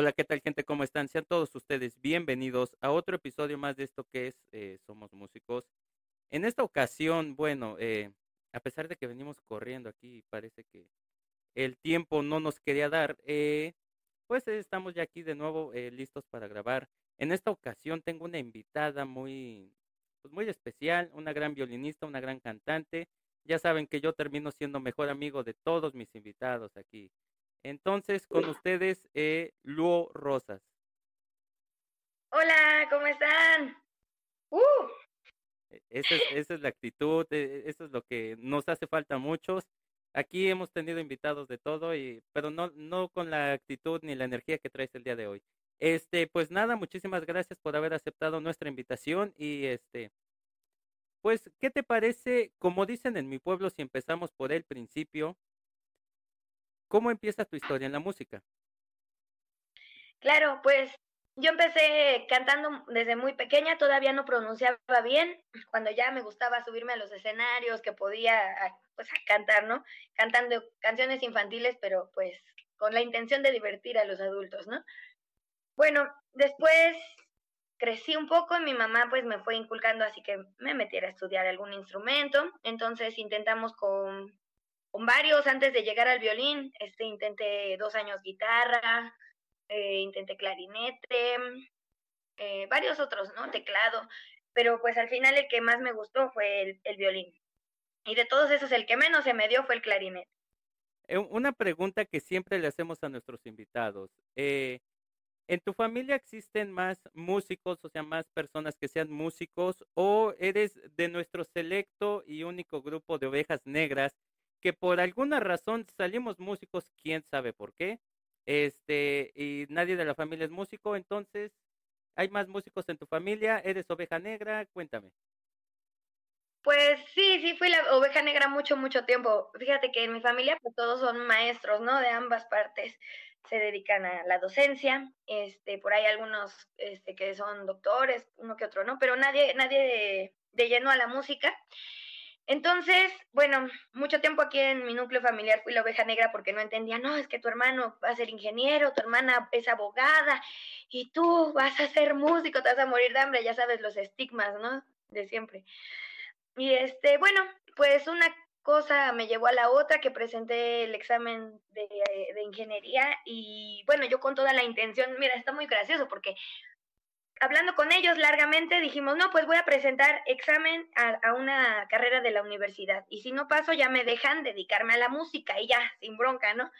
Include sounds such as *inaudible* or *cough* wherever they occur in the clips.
Hola, ¿qué tal gente? ¿Cómo están? Sean todos ustedes bienvenidos a otro episodio más de esto que es eh, Somos Músicos. En esta ocasión, bueno, eh, a pesar de que venimos corriendo aquí, parece que el tiempo no nos quería dar, eh, pues estamos ya aquí de nuevo listos para grabar. En esta ocasión tengo una invitada muy, pues muy especial, una gran violinista, una gran cantante. Ya saben que yo termino siendo mejor amigo de todos mis invitados aquí. Entonces, con ustedes, eh, Luo Rosas. Hola, ¿cómo están? Uh. E, esa es, esa es la actitud, e, eso es lo que nos hace falta a muchos. Aquí hemos tenido invitados de todo, y, pero no, no con la actitud ni la energía que traes el día de hoy. Este, pues nada, muchísimas gracias por haber aceptado nuestra invitación y este, pues, ¿qué te parece? Como dicen en mi pueblo, si empezamos por el principio, ¿Cómo empieza tu historia en la música? Claro, pues yo empecé cantando desde muy pequeña, todavía no pronunciaba bien, cuando ya me gustaba subirme a los escenarios, que podía pues cantar, ¿no? Cantando canciones infantiles, pero pues con la intención de divertir a los adultos, ¿no? Bueno, después crecí un poco y mi mamá pues me fue inculcando así que me metiera a estudiar algún instrumento, entonces intentamos con varios antes de llegar al violín. Este, intenté dos años guitarra, eh, intenté clarinete, eh, varios otros, ¿no? Teclado. Pero pues al final el que más me gustó fue el, el violín. Y de todos esos, el que menos se me dio fue el clarinete. Eh, una pregunta que siempre le hacemos a nuestros invitados. ¿En tu familia existen más músicos, o sea, más personas que sean músicos, o eres de nuestro selecto y único grupo de ovejas negras que por alguna razón salimos músicos, quién sabe por qué, este, y nadie de la familia es músico, entonces, ¿hay más músicos en tu familia? ¿Eres oveja negra? Cuéntame. Pues sí, sí, fui la oveja negra mucho, mucho tiempo. Fíjate que en mi familia pues todos son maestros, ¿no? De ambas partes. Se dedican a la docencia, este, por ahí algunos este, que son doctores, uno que otro, ¿no? Pero nadie, nadie de, de lleno a la música. Entonces, bueno, mucho tiempo aquí en mi núcleo familiar fui la oveja negra porque no entendía, no, es que tu hermano va a ser ingeniero, tu hermana es abogada y tú vas a ser músico, te vas a morir de hambre, ya sabes los estigmas, ¿no? De siempre. Y este, bueno, pues una cosa me llevó a la otra, que presenté el examen de, de ingeniería y bueno, yo con toda la intención, mira, está muy gracioso porque hablando con ellos largamente, dijimos, no, pues voy a presentar examen a, una carrera de la universidad. Y si no paso, ya me dejan dedicarme a la música y ya, sin bronca, ¿no?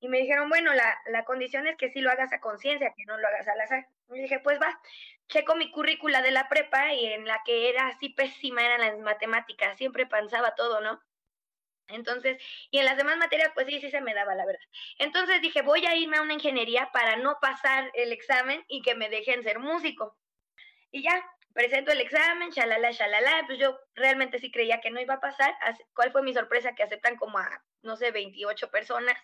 Y me dijeron, bueno, la, la condición es que sí lo hagas a conciencia, que no lo hagas al azar. Y dije, pues va, checo mi currícula de la prepa y en la que era así pésima eran las matemáticas, siempre pensaba todo, ¿no? Entonces, y en las demás materias, pues sí, sí se me daba, la verdad. Entonces dije, voy a irme a una ingeniería para no pasar el examen y que me dejen ser músico. Y ya, presento el examen, shalala, shalala, pues yo realmente sí creía que no iba a pasar. ¿Cuál fue mi sorpresa? Que aceptan como a, no sé, 28 personas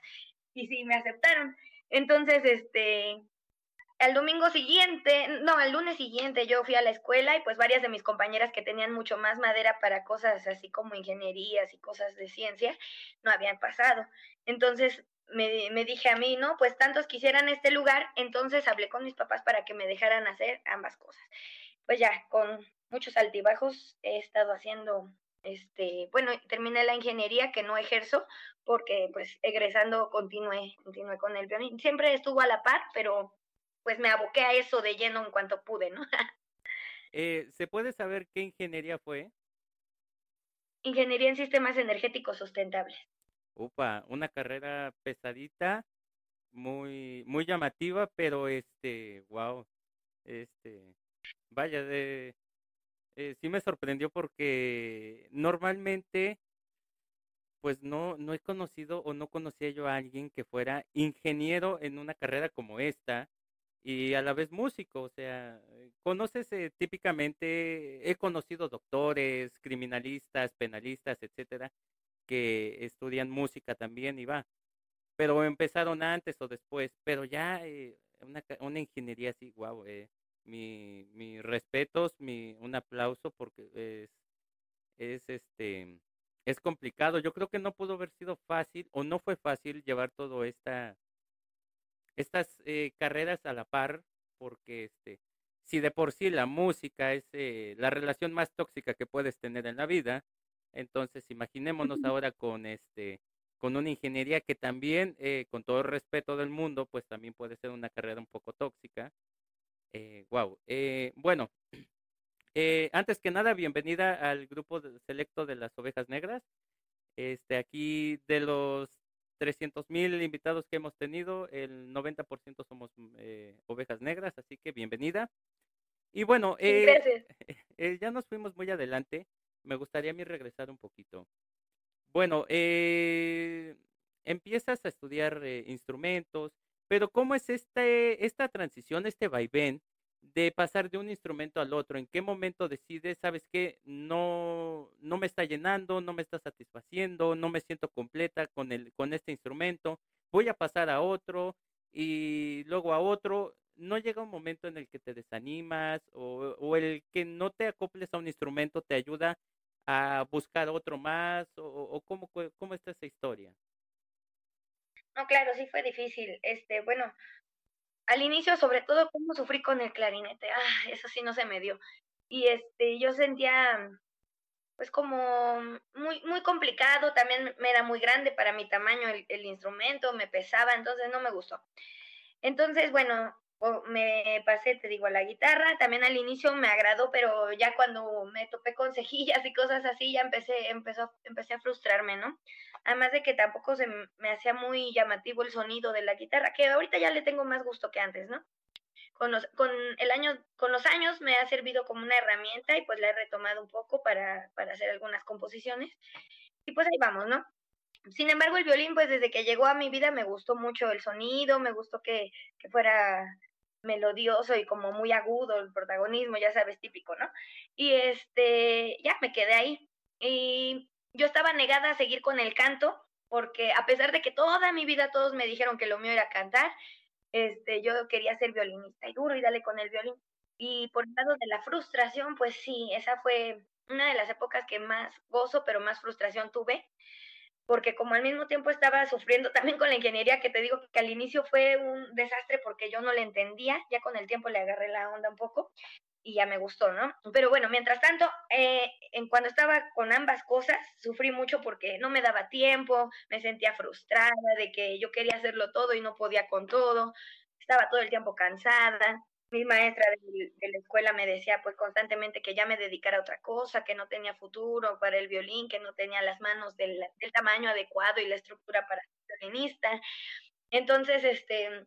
y sí me aceptaron. Entonces, este, al domingo siguiente, no, al lunes siguiente yo fui a la escuela y pues varias de mis compañeras que tenían mucho más madera para cosas así como ingenierías y cosas de ciencia, no habían pasado. Entonces me, me dije a mí, no, pues tantos quisieran este lugar, entonces hablé con mis papás para que me dejaran hacer ambas cosas. Pues ya, con muchos altibajos he estado haciendo este, bueno, terminé la ingeniería que no ejerzo porque pues egresando continué, continué con el violín. Siempre estuvo a la par, pero pues me aboqué a eso de lleno en cuanto pude, ¿no? *laughs* eh, ¿Se puede saber qué ingeniería fue? Ingeniería en sistemas energéticos sustentables. Upa, una carrera pesadita, muy, muy llamativa, pero este, wow, este, vaya, de, eh, sí me sorprendió porque normalmente, pues no, no he conocido o no conocía yo a alguien que fuera ingeniero en una carrera como esta, y a la vez músico, o sea, conoces eh, típicamente, he conocido doctores, criminalistas, penalistas, etcétera, que estudian música también y va, pero empezaron antes o después, pero ya eh, una, una ingeniería así, wow, eh, mi, mi respetos, mi, un aplauso porque es, es este, es complicado. Yo creo que no pudo haber sido fácil o no fue fácil llevar todo esta estas eh, carreras a la par, porque este, si de por sí la música es eh, la relación más tóxica que puedes tener en la vida, entonces imaginémonos ahora con este con una ingeniería que también, eh, con todo el respeto del mundo, pues también puede ser una carrera un poco tóxica. wow. bueno, *clears throat* antes que nada, bienvenida al grupo selecto de las ovejas negras. Este, aquí de los 300 mil invitados que hemos tenido, el 90% somos eh, ovejas negras, así que bienvenida. Y bueno, eh, *laughs* eh, ya nos fuimos muy adelante. Me gustaría a mí regresar un poquito. Bueno, empiezas a estudiar instrumentos, pero ¿cómo es este, esta transición, este vaivén de pasar de un instrumento al otro? ¿En qué momento decides, sabes qué, no, no me está llenando, no me está satisfaciendo, no me siento completa con, el, con este instrumento, voy a pasar a otro y luego a otro? ¿No llega un momento en el que te desanimas o, o el que no te acoples a un instrumento te ayuda a buscar otro más o, o cómo, cómo está esa historia? No, claro, sí fue difícil. Este, bueno, al inicio, sobre todo, cómo sufrí con el clarinete. Ah, eso sí no se me dio. Y este, yo sentía, pues como muy, muy complicado, también me era muy grande para mi tamaño el, el instrumento, me pesaba, entonces no me gustó. Entonces, bueno, me pasé, te digo, a la guitarra, también al inicio me agradó, pero ya cuando me topé con *laughs* cejillas y cosas así, ya empecé, empezó, empecé a frustrarme, ¿no? Además de que tampoco se me hacía muy llamativo el sonido de la guitarra, que ahorita ya le tengo más gusto que antes, ¿no? Con los, con el año, con los años me ha servido como una herramienta y pues la he retomado un poco para, para hacer algunas composiciones. Y pues ahí vamos, ¿no? Sin embargo, el violín, pues desde que llegó a mi vida me gustó mucho el sonido, me gustó que, que fuera melodioso y como muy agudo el protagonismo, ya sabes, típico, ¿no? Y este, ya me quedé ahí. Y yo estaba negada a seguir con el canto, porque a pesar de que toda mi vida todos me dijeron que lo mío era cantar, este, yo quería ser violinista y duro y dale con el violín. Y por el lado de la frustración, pues sí, esa fue una de las épocas que más gozo, pero más frustración tuve, porque como al mismo tiempo estaba sufriendo también con la ingeniería, que te digo que al inicio fue un desastre porque yo no le entendía, ya con el tiempo le agarré la onda un poco y ya me gustó, ¿no? Pero bueno, mientras tanto, eh, en cuando estaba con ambas cosas, sufrí mucho porque no me daba tiempo, me sentía frustrada de que yo quería hacerlo todo y no podía con todo, estaba todo el tiempo cansada, mi maestra de, la escuela me decía pues constantemente que ya me dedicara a otra cosa, que no tenía futuro para el violín, que no tenía las manos del, tamaño adecuado y la estructura para ser violinista. Entonces, este,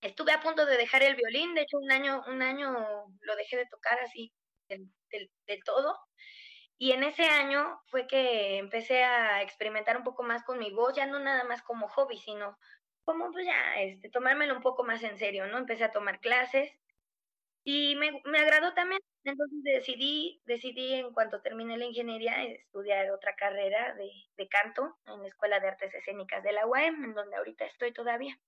estuve a punto de dejar el violín, de hecho un año, un año lo dejé de tocar así del, del todo. Y en ese año fue que empecé a experimentar un poco más con mi voz, ya no nada más como hobby, sino como pues ya, este, tomármelo un poco más en serio, ¿no? Empecé a tomar clases y me, me agradó también, entonces decidí, decidí en cuanto terminé la ingeniería estudiar otra carrera de, de canto en la Escuela de Artes Escénicas de la UAM, en donde ahorita estoy todavía.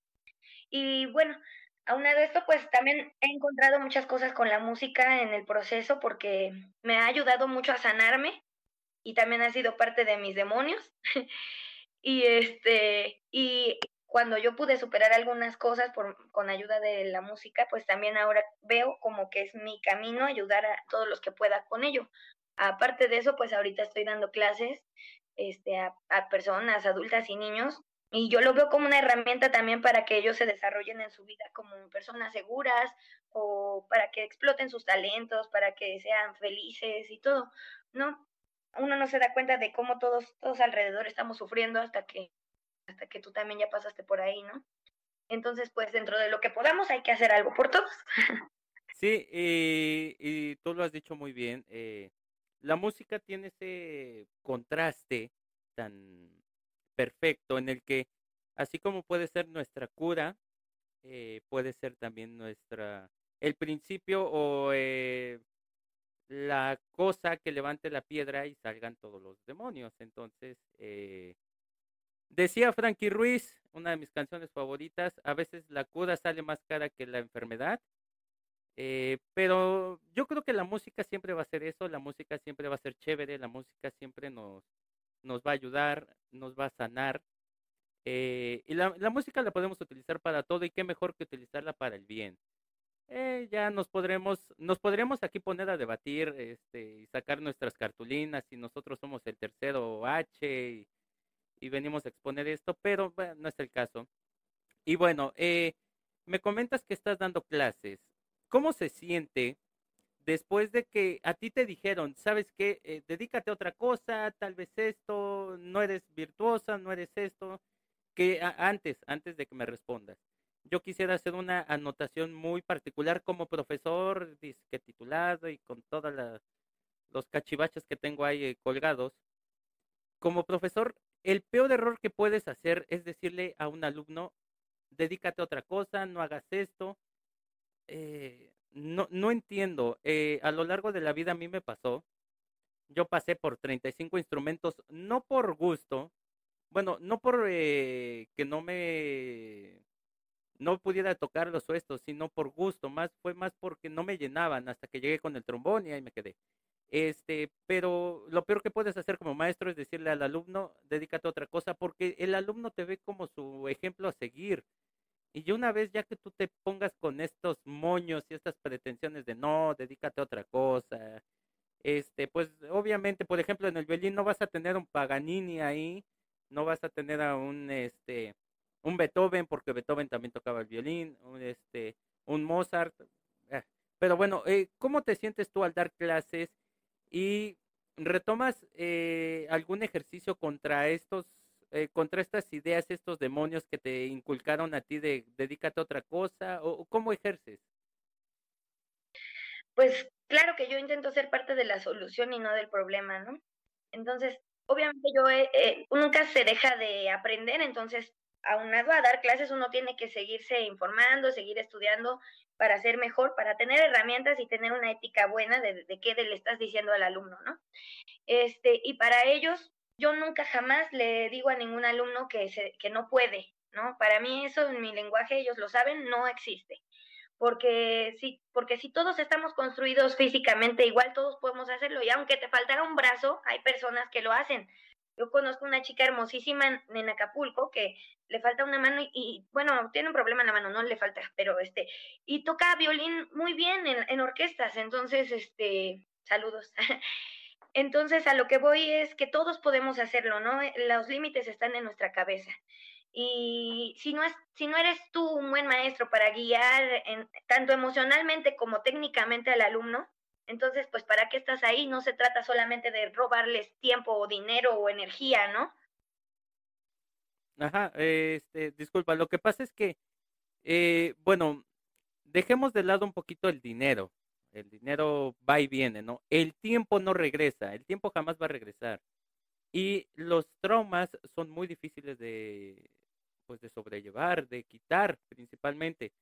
Y bueno, aunado a esto, pues también he encontrado muchas cosas con la música en el proceso porque me ha ayudado mucho a sanarme y también ha sido parte de mis demonios. *laughs* y este, y cuando yo pude superar algunas cosas con ayuda de la música, pues también ahora veo como que es mi camino ayudar a todos los que pueda con ello. Aparte de eso, pues ahorita estoy dando clases este, a, a personas adultas y niños y yo lo veo como una herramienta también para que ellos se desarrollen en su vida como personas seguras o para que exploten sus talentos, para que sean felices y todo, ¿no? Uno no se da cuenta de cómo todos, todos alrededor estamos sufriendo hasta que hasta que tú también ya pasaste por ahí, ¿no? Entonces, pues dentro de lo que podamos hay que hacer algo por todos. Sí, y, y tú lo has dicho muy bien. Eh, la música tiene ese contraste tan perfecto en el que, así como puede ser nuestra cura, eh, puede ser también nuestra, el principio o eh, la cosa que levante la piedra y salgan todos los demonios. Entonces, eh, Decía Frankie Ruiz, una de mis canciones favoritas, a veces la cura sale más cara que la enfermedad, eh, pero yo creo que la música siempre va a ser eso, la música siempre va a ser chévere, la música siempre nos, nos va a ayudar, nos va a sanar. Eh, y la, la, música la podemos utilizar para todo y qué mejor que utilizarla para el bien. Eh, ya nos podremos, nos podríamos aquí poner a debatir este, y sacar nuestras cartulinas si nosotros somos el tercero H venimos a exponer esto, pero bueno, no es el caso. Y bueno, eh, me comentas que estás dando clases. ¿Cómo se siente después de que a ti te dijeron, sabes qué, eh, dedícate a otra cosa, tal vez esto, no eres virtuosa, no eres esto, que antes, antes de que me respondas, yo quisiera hacer una anotación muy particular como profesor, que titulado y con todos los cachivaches que tengo ahí eh, colgados. Como profesor, el peor error que puedes hacer es decirle a un alumno, dedícate a otra cosa, no hagas esto. Eh, no, entiendo. Eh, a lo largo de la vida a mí me pasó. Yo pasé por 35 instrumentos, no por gusto. Bueno, no por eh, que no me no pudiera tocar los suestos, sino por gusto, más fue más porque no me llenaban hasta que llegué con el trombón y ahí me quedé. Este, pero lo peor que puedes hacer como maestro es decirle al alumno, dedícate a otra cosa, porque el alumno te ve como su ejemplo a seguir. Y una vez ya que tú te pongas con estos moños y estas pretensiones de no, dedícate a otra cosa, este, pues obviamente, por ejemplo, en el violín no vas a tener un Paganini ahí, no vas a tener a un, este, un Beethoven, porque Beethoven también tocaba el violín, un, este, un Mozart. Eh, pero bueno, eh, ¿cómo te sientes tú al dar clases y retomas eh, algún ejercicio contra estos eh, contra estas ideas, estos demonios que te inculcaron a ti de dedícate a otra cosa? ¿O cómo ejerces? Pues claro que yo intento ser parte de la solución y no del problema, ¿no? Entonces, obviamente yo eh, nunca se deja de aprender, entonces, aunado a dar clases, uno tiene que seguirse informando, seguir estudiando para ser mejor, para tener herramientas y tener una ética buena de, qué le estás diciendo al alumno, ¿no? Este, y para ellos, yo nunca jamás le digo a ningún alumno que, que no puede, ¿no? Para mí eso en mi lenguaje, ellos lo saben, no existe. Porque si, porque si todos estamos construidos físicamente, igual todos podemos hacerlo. Y aunque te faltara un brazo, hay personas que lo hacen. Yo conozco una chica hermosísima en, Acapulco que le falta una mano y, bueno, tiene un problema en la mano, no le falta, pero este, y toca violín muy bien en, orquestas, entonces, este, saludos. *laughs* Entonces, a lo que voy es que todos podemos hacerlo, ¿no? Eh, los límites están en nuestra cabeza. Y si no, es, si no eres tú un buen maestro para guiar en, tanto emocionalmente como técnicamente al alumno, entonces, pues, ¿para qué estás ahí? No se trata solamente de robarles tiempo o dinero o energía, ¿no? Ajá, este, disculpa, lo que pasa es que, eh, bueno, dejemos de lado un poquito el dinero, el dinero va y viene, ¿no? El tiempo no regresa, el tiempo jamás va a regresar. Y los traumas son muy difíciles de, pues, de sobrellevar, de quitar principalmente.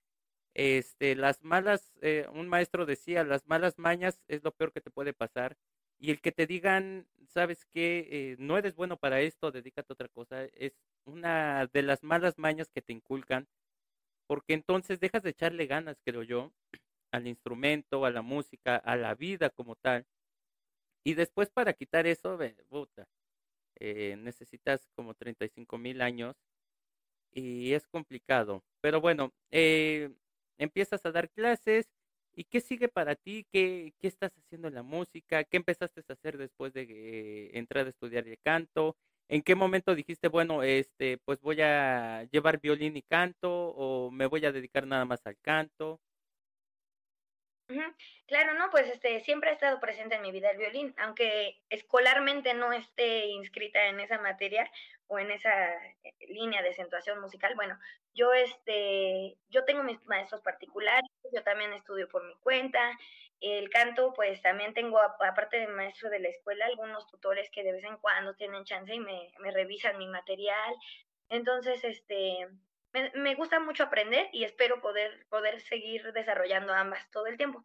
Este, las malas, eh, un maestro decía, las malas mañas es lo peor que te puede pasar. Y el que te digan, sabes que eh, no eres bueno para esto, dedícate a otra cosa, es una de las malas mañas que te inculcan, porque entonces dejas de echarle ganas, creo yo, al instrumento, a la música, a la vida como tal. Y después para quitar eso, puta, eh, necesitas como 35 mil años y es complicado. Pero bueno, eh, empiezas a dar clases y ¿qué sigue para ti? ¿Qué, ¿Qué, estás haciendo en la música? ¿Qué empezaste a hacer después de eh, entrar a estudiar el canto? ¿En qué momento dijiste, bueno, este, pues voy a llevar violín y canto o me voy a dedicar nada más al canto? Claro, no, pues este siempre ha estado presente en mi vida el violín, aunque escolarmente no esté inscrita en esa materia o en esa eh, línea de acentuación musical. Bueno, yo este yo tengo mis maestros particulares, yo también estudio por mi cuenta. El canto, pues también tengo aparte de maestro de la escuela algunos tutores que de vez en cuando tienen chance y me, me revisan mi material. Entonces, este me, gusta mucho aprender y espero poder, poder seguir desarrollando ambas todo el tiempo.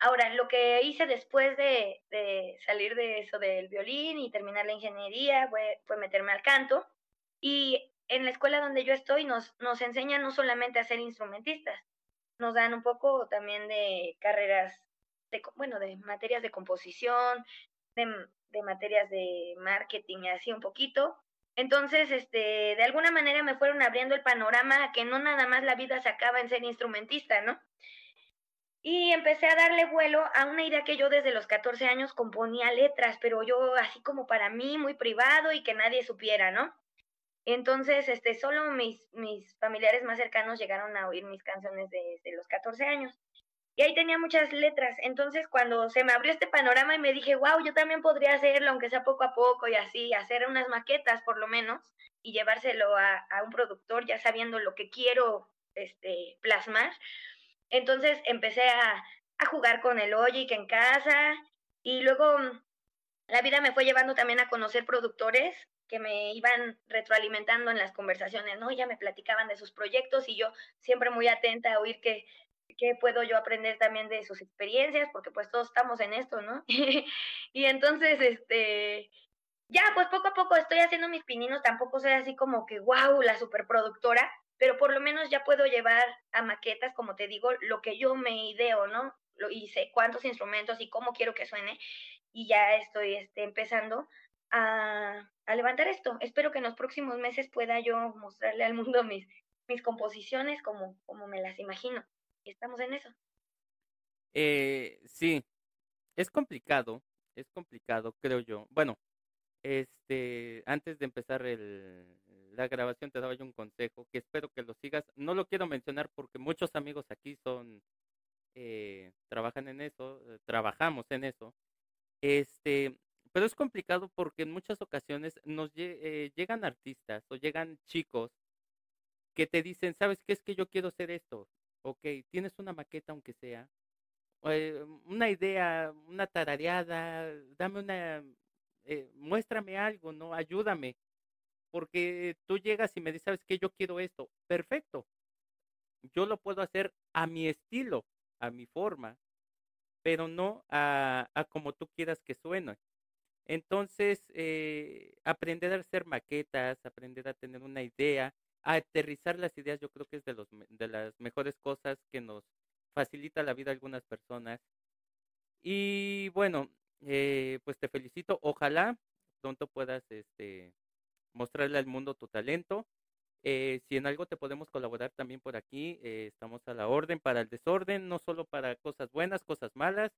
Ahora, lo que hice después de, de salir de eso del violín y terminar la ingeniería fue, fue, meterme al canto. Y en la escuela donde yo estoy nos, nos enseñan no solamente a ser instrumentistas, nos dan un poco también de carreras, de, bueno, de materias de composición, de, de materias de marketing y así un poquito. Entonces, este, de alguna manera me fueron abriendo el panorama a que no nada más la vida se acaba en ser instrumentista, ¿no? Y empecé a darle vuelo a una idea que yo desde los 14 años componía letras, pero yo así como para mí, muy privado y que nadie supiera, ¿no? Entonces, este, solo mis, mis familiares más cercanos llegaron a oír mis canciones desde los 14 años. Y ahí tenía muchas letras. Entonces, cuando se me abrió este panorama y me dije, wow, yo también podría hacerlo, aunque sea poco a poco y así, hacer unas maquetas por lo menos y llevárselo a, a un productor ya sabiendo lo que quiero este, plasmar, entonces empecé a, jugar con el Logic en casa y luego mm, la vida me fue llevando también a conocer productores que me iban retroalimentando en las conversaciones, ¿no? Ya me platicaban de sus proyectos y yo siempre muy atenta a oír qué, qué puedo yo aprender también de sus experiencias, porque pues todos estamos en esto, ¿no? *laughs* y entonces, este, ya, pues poco a poco estoy haciendo mis pininos, tampoco soy así como que, wow, la superproductora, pero por lo menos ya puedo llevar a maquetas, como te digo, lo que yo me ideo, ¿no? Lo, y sé cuántos instrumentos y cómo quiero que suene, y ya estoy este, empezando a, a levantar esto. Espero que en los próximos meses pueda yo mostrarle al mundo mis, mis composiciones como, como me las imagino. Estamos en eso. Eh, sí, es complicado, es complicado, creo yo. Bueno, este, antes de empezar el, la grabación te daba yo un consejo que espero que lo sigas. No lo quiero mencionar porque muchos amigos aquí son, eh, trabajan en eso, eh, trabajamos en eso. Este, pero es complicado porque en muchas ocasiones nos eh, llegan artistas o llegan chicos que te dicen, ¿sabes qué es que yo quiero hacer esto? Ok, tienes una maqueta aunque sea, una idea, una tarareada, dame una, muéstrame algo, ¿no? Ayúdame porque tú llegas y me dices, ¿sabes qué? Yo quiero esto. Perfecto. Yo lo puedo hacer a mi estilo, a mi forma, pero no a, como tú quieras que suene. Entonces, eh, aprender a hacer maquetas, aprender a tener una idea, a aterrizar las ideas, yo creo que es de, los, de las mejores cosas que nos facilita la vida a algunas personas. Y bueno, eh, pues te felicito. Ojalá pronto puedas este, mostrarle al mundo tu talento. Eh, si en algo te podemos colaborar también por aquí, eh, estamos a la orden para el desorden, no solo para cosas buenas, cosas malas.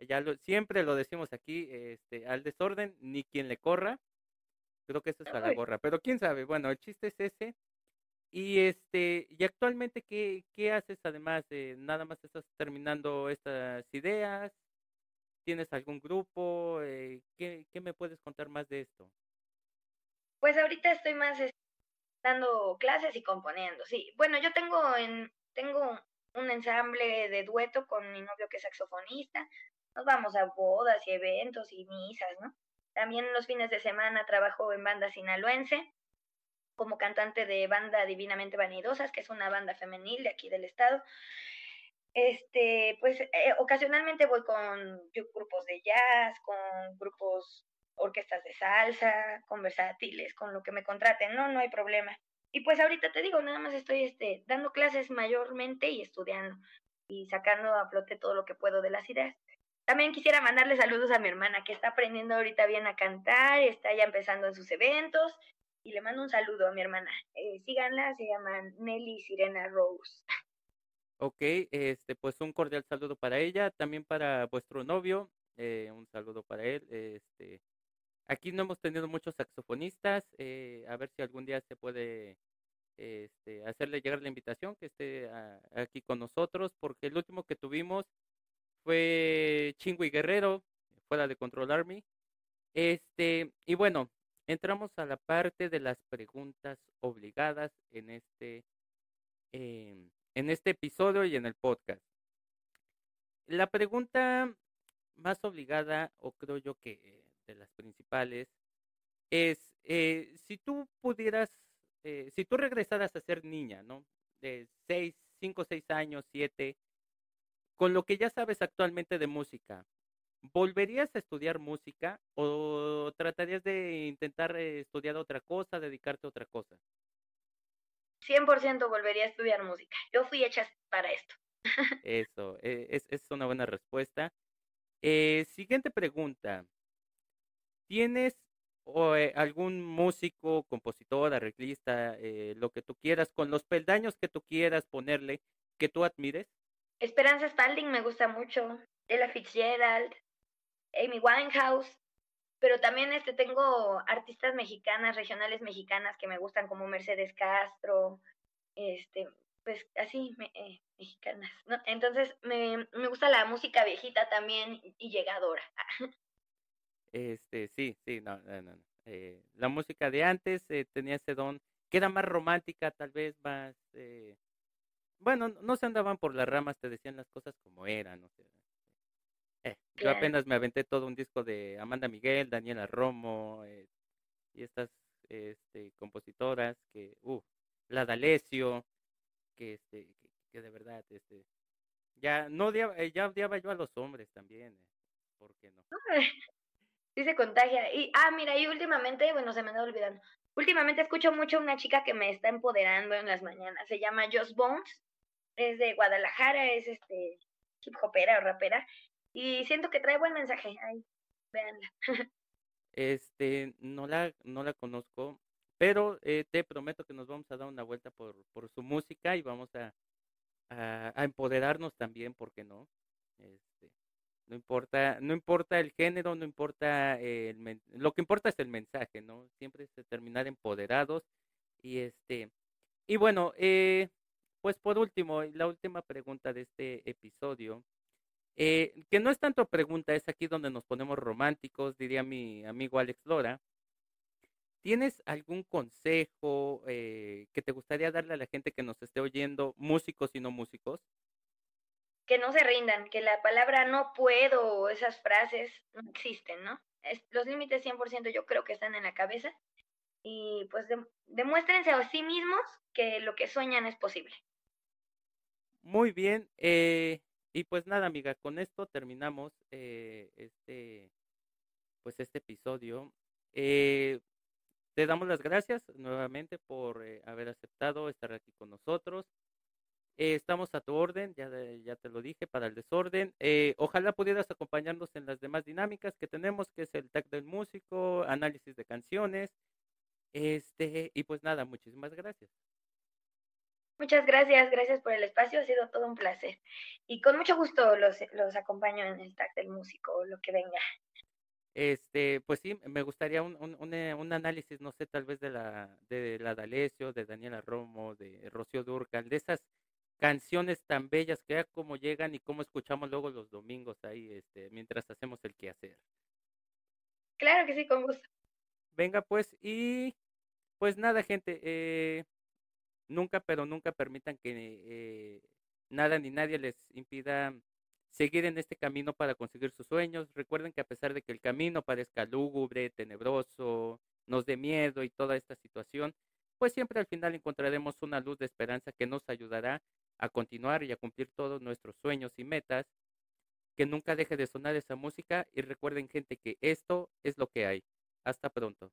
Ya lo, siempre lo decimos aquí, este, al desorden ni quien le corra. Creo que eso es a la gorra, pero quién sabe. Bueno, el chiste es ese. Y este, y actualmente qué, qué haces además de nada más estás terminando estas ideas. ¿Tienes algún grupo? Eh, ¿qué, ¿Qué me puedes contar más de esto? Pues ahorita estoy más dando clases y componiendo, sí. Bueno, yo tengo en tengo un ensamble de dueto con mi novio que es saxofonista. Nos vamos a bodas y eventos y misas, ¿no? También los fines de semana trabajo en banda sinaloense como cantante de banda Divinamente Vanidosas, que es una banda femenil de aquí del estado. Este, pues eh, ocasionalmente voy con grupos de jazz, con grupos orquestas de salsa, con versátiles, con lo que me contraten, no, no hay problema. Y pues ahorita te digo, nada más estoy este, dando clases mayormente y estudiando y sacando a flote todo lo que puedo de las ideas. También quisiera mandarle saludos a mi hermana que está aprendiendo ahorita bien a cantar, está ya empezando en sus eventos y le mando un saludo a mi hermana. Eh, síganla, se llama Nelly Sirena Rose. Ok, este, pues un cordial saludo para ella, también para vuestro novio, eh, un saludo para él, este, Aquí no hemos tenido muchos saxofonistas, eh, a ver si algún día se puede este, hacerle llegar la invitación que esté aquí con nosotros, porque el último que tuvimos fue Chingui Guerrero, fuera de Control Army. Este, y bueno, entramos a la parte de las preguntas obligadas en este, em, en este episodio y en el podcast. La pregunta más obligada, o creo yo que de las principales, es eh, si tú pudieras, eh, si tú regresaras a ser niña, ¿no? De 6, 5, 6 años, 7, con lo que ya sabes actualmente de música, ¿volverías a estudiar música o tratarías de intentar eh, estudiar otra cosa, dedicarte a otra cosa? 100% volvería a estudiar música. Yo fui hecha para esto. *laughs* Eso, es, es una buena respuesta. siguiente pregunta. ¿Tienes o eh, algún músico, compositor, arreglista, eh, lo que tú quieras, con los peldaños que tú quieras ponerle, que tú admires? Esperanza Spalding me gusta mucho, Ella Fitzgerald, Amy Winehouse, pero también este tengo artistas mexicanas, regionales mexicanas que me gustan como Mercedes Castro, este, pues así, eh, mexicanas, ¿no? Entonces me, me gusta la música viejita también y llegadora. Este, sí, sí, no, no, no. Eh, la música de antes eh, tenía ese don, que era más romántica, tal vez más, eh, bueno, no se andaban por las ramas, te decían las cosas como eran, o sea, eh, yo apenas me aventé todo un disco de Amanda Miguel, Daniela Romo, eh, y estas este, compositoras que, uh, la D'Alessio, que, este, que, de verdad, este, ya no odiaba, ya odiaba yo a los hombres también, ¿por qué no? sí se contagia. Y, ah, mira, y últimamente, bueno, se me anda olvidando. Últimamente escucho mucho a una chica que me está empoderando en las mañanas. Se llama Joss Bones. Es de Guadalajara, es este hip hopera o rapera. Y siento que trae buen mensaje. Ahí, véanla. *laughs* Este, no la, no la conozco, pero eh, te prometo que nos vamos a dar una vuelta por, por su música y vamos a, empoderarnos también, ¿por qué no? Este, no importa, no importa el género, no importa el lo que importa es el mensaje, ¿no? Siempre es terminar empoderados y este y bueno, eh, pues por último, la última pregunta de este episodio, eh, que no es tanto pregunta, es aquí donde nos ponemos románticos, diría mi amigo Alex Lora. ¿Tienes algún consejo eh, que te gustaría darle a la gente que nos esté oyendo, músicos y no músicos? que no se rindan, que la palabra no puedo esas frases no existen, ¿no? los límites 100% yo creo que están en la cabeza y pues demuéstrense a sí mismos que lo que sueñan es posible. Muy bien, eh, y pues nada, amiga, con esto terminamos eh, este, pues este episodio. Eh, te damos las gracias nuevamente por haber aceptado estar aquí con nosotros. Eh, estamos a tu orden, ya, ya te lo dije, para el desorden. Eh, ojalá pudieras acompañarnos en las demás dinámicas que tenemos, que es el tag del músico, análisis de canciones. Este, y pues nada, muchísimas gracias. Muchas gracias, gracias por el espacio, ha sido todo un placer. Y con mucho gusto los, los acompaño en el tag del músico o lo que venga. Este, pues sí, me gustaría un, un, un, eh, un, análisis, no sé, tal vez de la, de la D'Alessio, de Daniela Romo, de Rocío Durcal, de esas canciones tan bellas que como llegan y cómo escuchamos luego los domingos ahí, este, mientras hacemos el quehacer. Claro que sí, con gusto. Venga, pues, y pues nada, gente, eh, nunca, pero nunca permitan que eh, nada ni nadie les impida seguir en este camino para conseguir sus sueños. Recuerden que a pesar de que el camino parezca lúgubre, tenebroso, nos dé miedo y toda esta situación, pues siempre al final encontraremos una luz de esperanza que nos ayudará a continuar y a cumplir todos nuestros sueños y metas. Que nunca deje de sonar esa música y recuerden gente que esto es lo que hay. Hasta pronto.